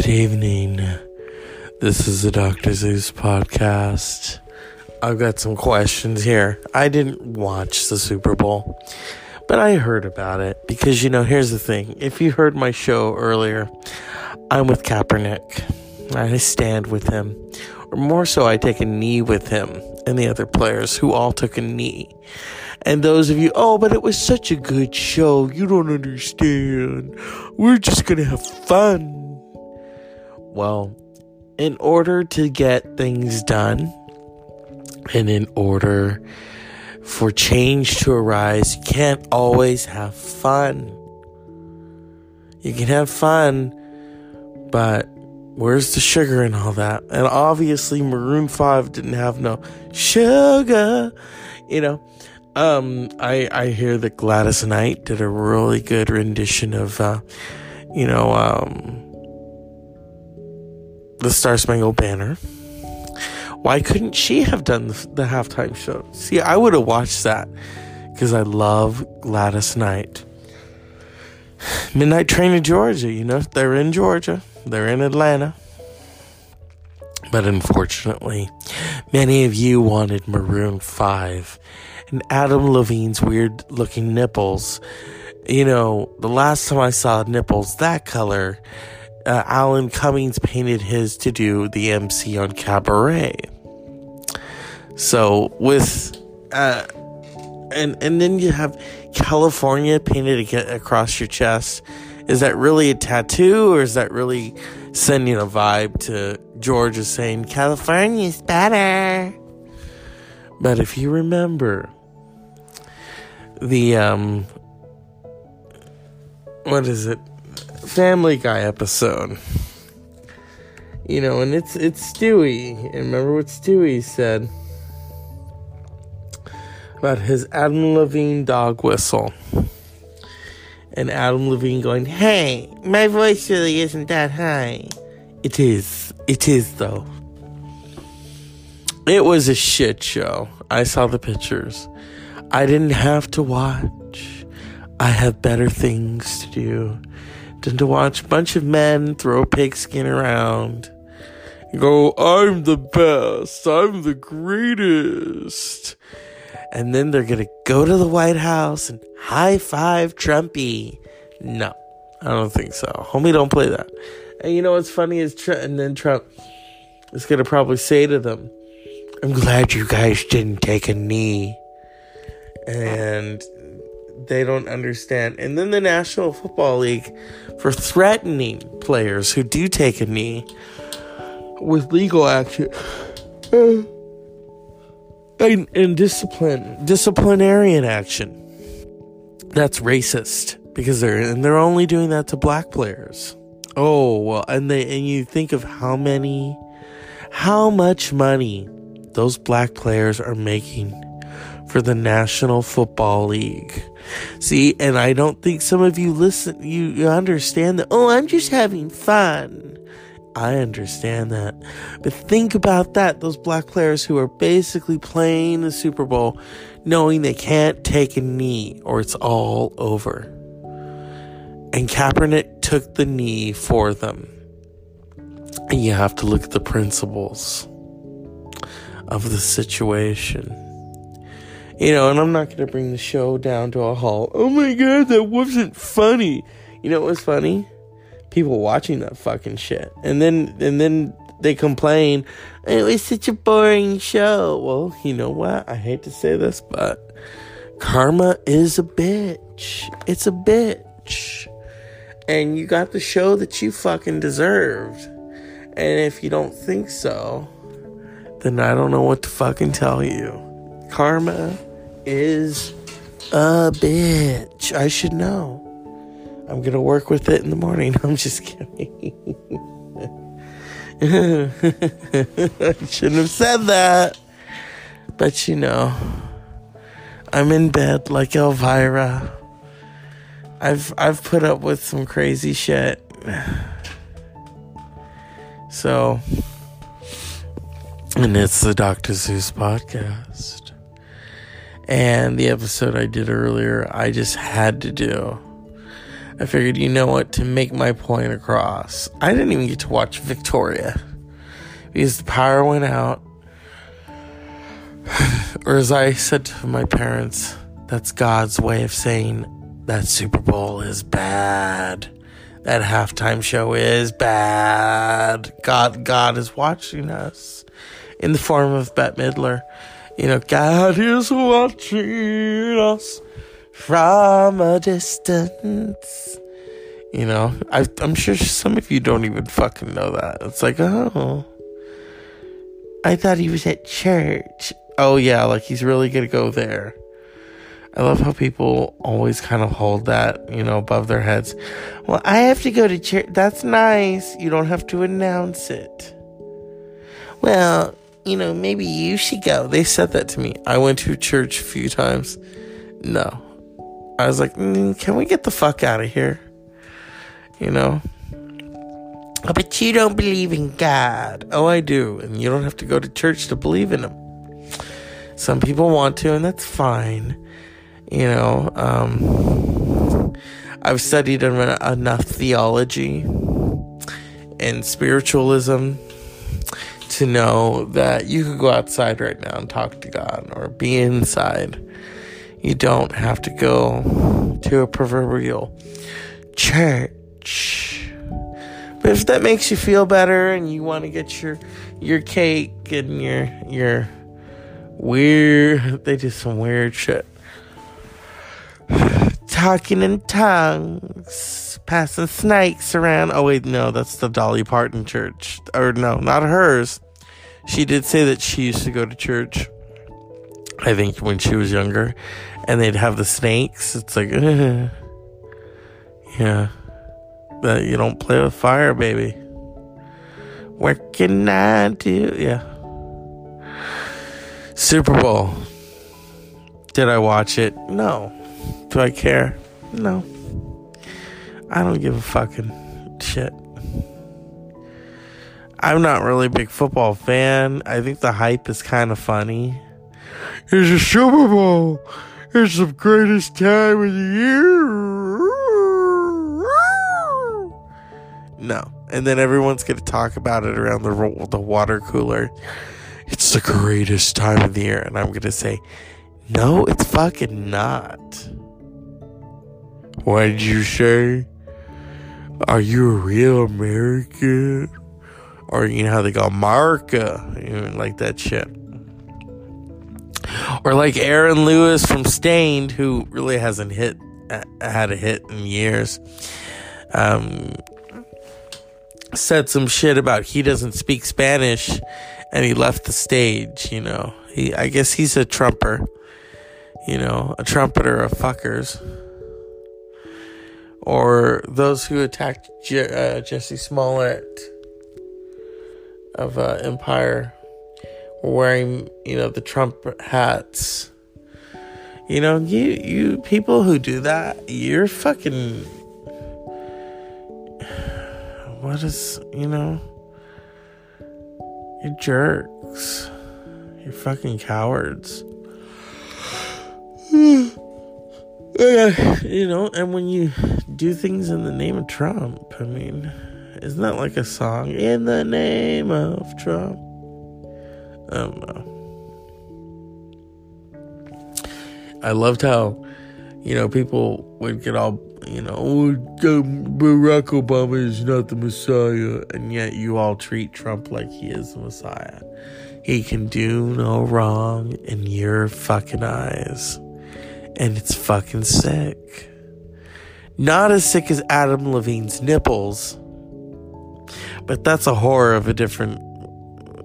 Good evening. This is the Dr. Zeus podcast. I've got some questions here. I didn't watch the Super Bowl, but I heard about it because, you know, here's the thing. If you heard my show earlier, I'm with Kaepernick. I stand with him. Or more so, I take a knee with him and the other players who all took a knee. And those of you, oh, but it was such a good show. You don't understand. We're just going to have fun. Well, in order to get things done and in order for change to arise, you can't always have fun. You can have fun, but where's the sugar and all that? And obviously, Maroon 5 didn't have no sugar, you know. Um, I I hear that Gladys Knight did a really good rendition of, uh, you know, um, the Star Spangled Banner. Why couldn't she have done the, the halftime show? See, I would have watched that because I love Gladys Knight. Midnight Train to Georgia, you know, they're in Georgia, they're in Atlanta. But unfortunately, many of you wanted Maroon 5 and Adam Levine's weird looking nipples. You know, the last time I saw nipples that color, uh, Alan Cummings painted his to do the MC on Cabaret. So with uh, and and then you have California painted across your chest. Is that really a tattoo, or is that really sending a vibe to Georgia saying California's better? But if you remember, the um what is it family guy episode. You know and it's it's stewie. And remember what stewie said about his adam levine dog whistle. And adam levine going hey my voice really isn't that high. It is. It is though. It was a shit show. I saw the pictures. I didn't have to watch. I have better things to do than to watch a bunch of men throw pigskin around. Go, I'm the best. I'm the greatest. And then they're going to go to the White House and high five Trumpy. No, I don't think so. Homie, don't play that. And you know what's funny is, Trump, and then Trump is going to probably say to them, I'm glad you guys didn't take a knee and they don't understand. And then the National Football League for threatening players who do take a knee with legal action and, and discipline, disciplinarian action. That's racist because they're and they're only doing that to black players. Oh well, and they and you think of how many, how much money those black players are making for the National Football League. See, and I don't think some of you listen, you, you understand that, oh, I'm just having fun. I understand that. But think about that those black players who are basically playing the Super Bowl knowing they can't take a knee or it's all over. And Kaepernick took the knee for them. And you have to look at the principles of the situation. You know, and I'm not going to bring the show down to a halt. Oh my god, that wasn't funny. You know what was funny? People watching that fucking shit. And then and then they complain, it was such a boring show. Well, you know what? I hate to say this, but karma is a bitch. It's a bitch. And you got the show that you fucking deserved. And if you don't think so, then I don't know what to fucking tell you. Karma is a bitch. I should know. I'm gonna work with it in the morning. I'm just kidding. I shouldn't have said that. But you know, I'm in bed like Elvira. I've I've put up with some crazy shit. So, and it's the Dr. Zeus podcast and the episode I did earlier, I just had to do. I figured, you know what, to make my point across, I didn't even get to watch Victoria because the power went out. or as I said to my parents, that's God's way of saying that Super Bowl is bad. That halftime show is bad. God, God is watching us in the form of Bette Midler. You know, God is watching us from a distance. You know, I, I'm sure some of you don't even fucking know that. It's like, oh, I thought he was at church. Oh, yeah, like he's really gonna go there. I love how people always kind of hold that, you know, above their heads. Well, I have to go to church. That's nice. You don't have to announce it. Well, you know, maybe you should go. They said that to me. I went to church a few times. No. I was like, mm, can we get the fuck out of here? You know? Oh, but you don't believe in God. Oh, I do. And you don't have to go to church to believe in Him. Some people want to, and that's fine. You know, um, I've studied enough theology and spiritualism to know that you could go outside right now and talk to God or be inside. You don't have to go to a proverbial church. But if that makes you feel better and you want to get your your cake and your your weird they do some weird shit. Talking in tongues passing snakes around. Oh wait, no, that's the Dolly Parton church. Or no, not hers. She did say that she used to go to church. I think when she was younger, and they'd have the snakes. It's like, yeah, that you don't play with fire, baby. What can I do? Yeah. Super Bowl. Did I watch it? No. Do I care? No. I don't give a fucking shit. I'm not really a big football fan. I think the hype is kind of funny. It's a Super Bowl. It's the greatest time of the year. No. And then everyone's going to talk about it around the, the water cooler. It's the greatest time of the year. And I'm going to say, no, it's fucking not. What did you say? Are you a real American? Or you know how they go America, you know, like that shit. Or like Aaron Lewis from Staind, who really hasn't hit had a hit in years. Um, said some shit about he doesn't speak Spanish, and he left the stage. You know, he I guess he's a trumper. You know, a trumpeter of fuckers or those who attacked Je- uh, Jussie Smollett of uh, Empire wearing, you know, the Trump hats. You know, you you people who do that, you're fucking. What is you know? You're jerks. You're fucking cowards. You know, and when you do things in the name of Trump, I mean, isn't that like a song? In the name of Trump. I don't know. I loved how, you know, people would get all, you know, oh, Barack Obama is not the Messiah, and yet you all treat Trump like he is the Messiah. He can do no wrong in your fucking eyes and it's fucking sick. Not as sick as Adam Levine's nipples, but that's a horror of a different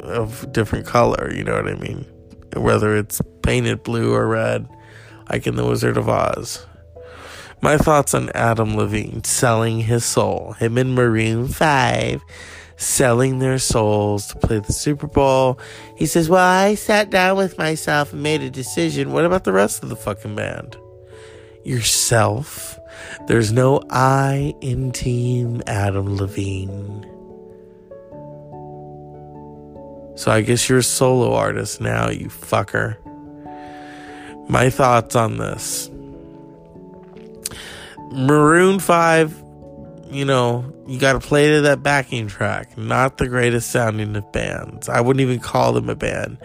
of different color. You know what I mean? Whether it's painted blue or red, like in The Wizard of Oz. My thoughts on Adam Levine selling his soul. Him and Maroon Five selling their souls to play the Super Bowl. He says, Well, I sat down with myself and made a decision. What about the rest of the fucking band? Yourself. There's no I in Team Adam Levine. So I guess you're a solo artist now, you fucker. My thoughts on this. Maroon 5, you know, you got to play to that backing track. Not the greatest sounding of bands. I wouldn't even call them a band.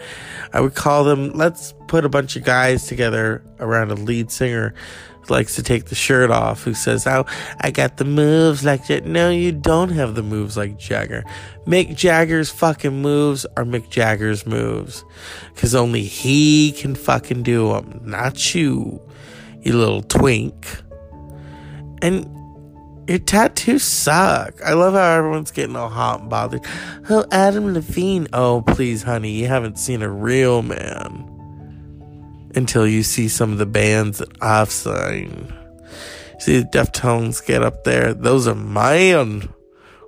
I would call them, let's put a bunch of guys together around a lead singer who likes to take the shirt off, who says, Oh, I got the moves like that. No, you don't have the moves like Jagger. Mick Jagger's fucking moves are Mick Jagger's moves. Because only he can fucking do them, not you, you little twink. And your tattoos suck. I love how everyone's getting all hot and bothered. Oh, Adam Levine. Oh, please, honey, you haven't seen a real man until you see some of the bands that I've seen. See the Deftones get up there. Those are mine.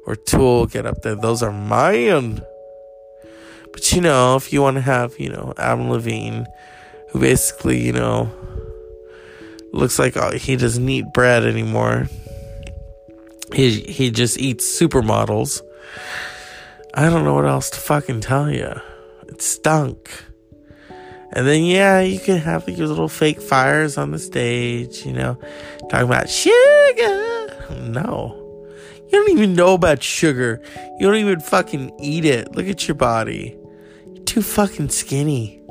Or Tool get up there. Those are mine. But you know, if you want to have, you know, Adam Levine, who basically, you know, looks like oh, he doesn't eat bread anymore. He he just eats supermodels. I don't know what else to fucking tell you. It stunk. And then yeah, you can have like your little fake fires on the stage, you know, talking about sugar. No. You don't even know about sugar. You don't even fucking eat it. Look at your body. You're too fucking skinny.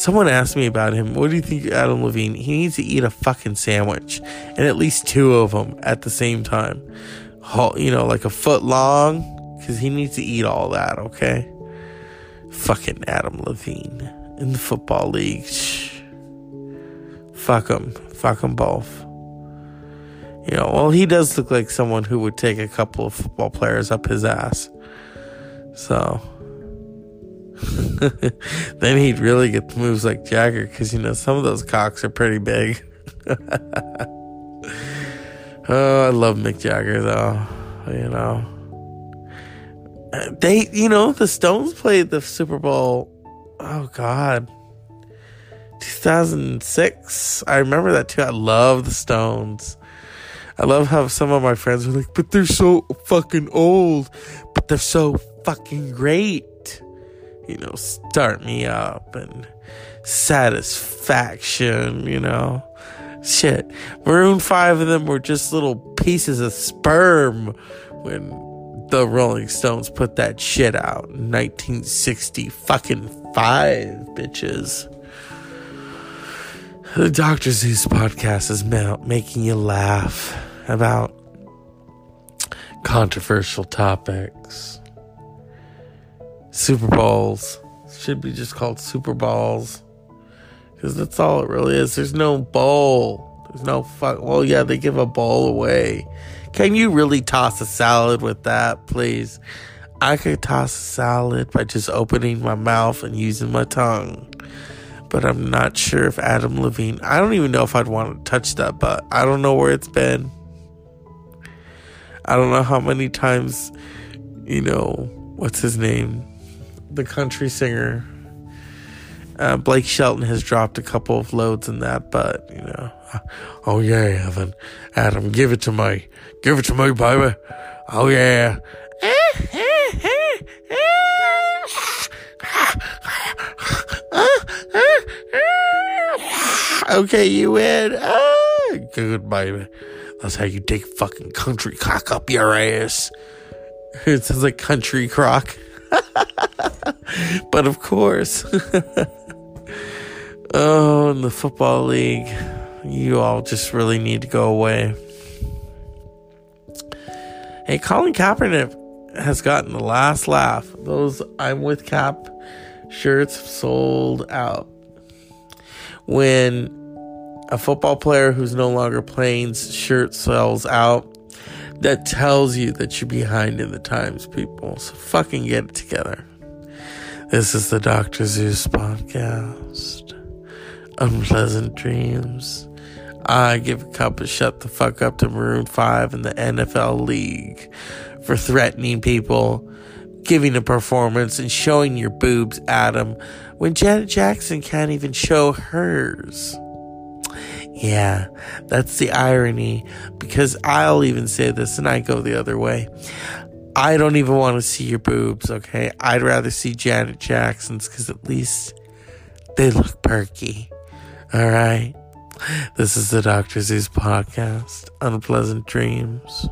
Someone asked me about him. What do you think, Adam Levine? He needs to eat a fucking sandwich and at least two of them at the same time. You know, like a foot long, because he needs to eat all that, okay? Fucking Adam Levine in the football league. Shh. Fuck him. Fuck them both. You know, well, he does look like someone who would take a couple of football players up his ass. So. then he'd really get the moves like Jagger because, you know, some of those cocks are pretty big. oh, I love Mick Jagger, though. You know. They, you know, the Stones played the Super Bowl. Oh, God. 2006. I remember that too. I love the Stones. I love how some of my friends are like, but they're so fucking old, but they're so fucking great you know, start me up and satisfaction, you know. Shit. Maroon 5 of them were just little pieces of sperm when the Rolling Stones put that shit out in 1960 fucking 5, bitches. The Dr. Zeus podcast is making you laugh about controversial topics. Super Bowls. Should be just called Super Balls. Because that's all it really is. There's no bowl. There's no fuck. Well, yeah, they give a bowl away. Can you really toss a salad with that, please? I could toss a salad by just opening my mouth and using my tongue. But I'm not sure if Adam Levine, I don't even know if I'd want to touch that, but I don't know where it's been. I don't know how many times, you know, what's his name? The country singer. Uh, Blake Shelton has dropped a couple of loads in that, but you know, oh yeah, Evan, Adam, give it to me, give it to me, baby. Oh yeah. okay, you win. Ah, good, baby. That's how you take fucking country cock up your ass. It sounds like country crock. But of course, oh, in the football league, you all just really need to go away. Hey, Colin Kaepernick has gotten the last laugh. Those I'm with Kap shirts sold out. When a football player who's no longer playing shirt sells out, that tells you that you're behind in the times, people. So fucking get it together. This is the Dr. Zeus podcast. Unpleasant dreams. I give a cup of shut the fuck up to Maroon 5 in the NFL League for threatening people, giving a performance, and showing your boobs, Adam, when Janet Jackson can't even show hers. Yeah, that's the irony because I'll even say this and I go the other way. I don't even want to see your boobs, okay? I'd rather see Janet Jackson's because at least they look perky. All right? This is the Dr. Zeus podcast. Unpleasant dreams.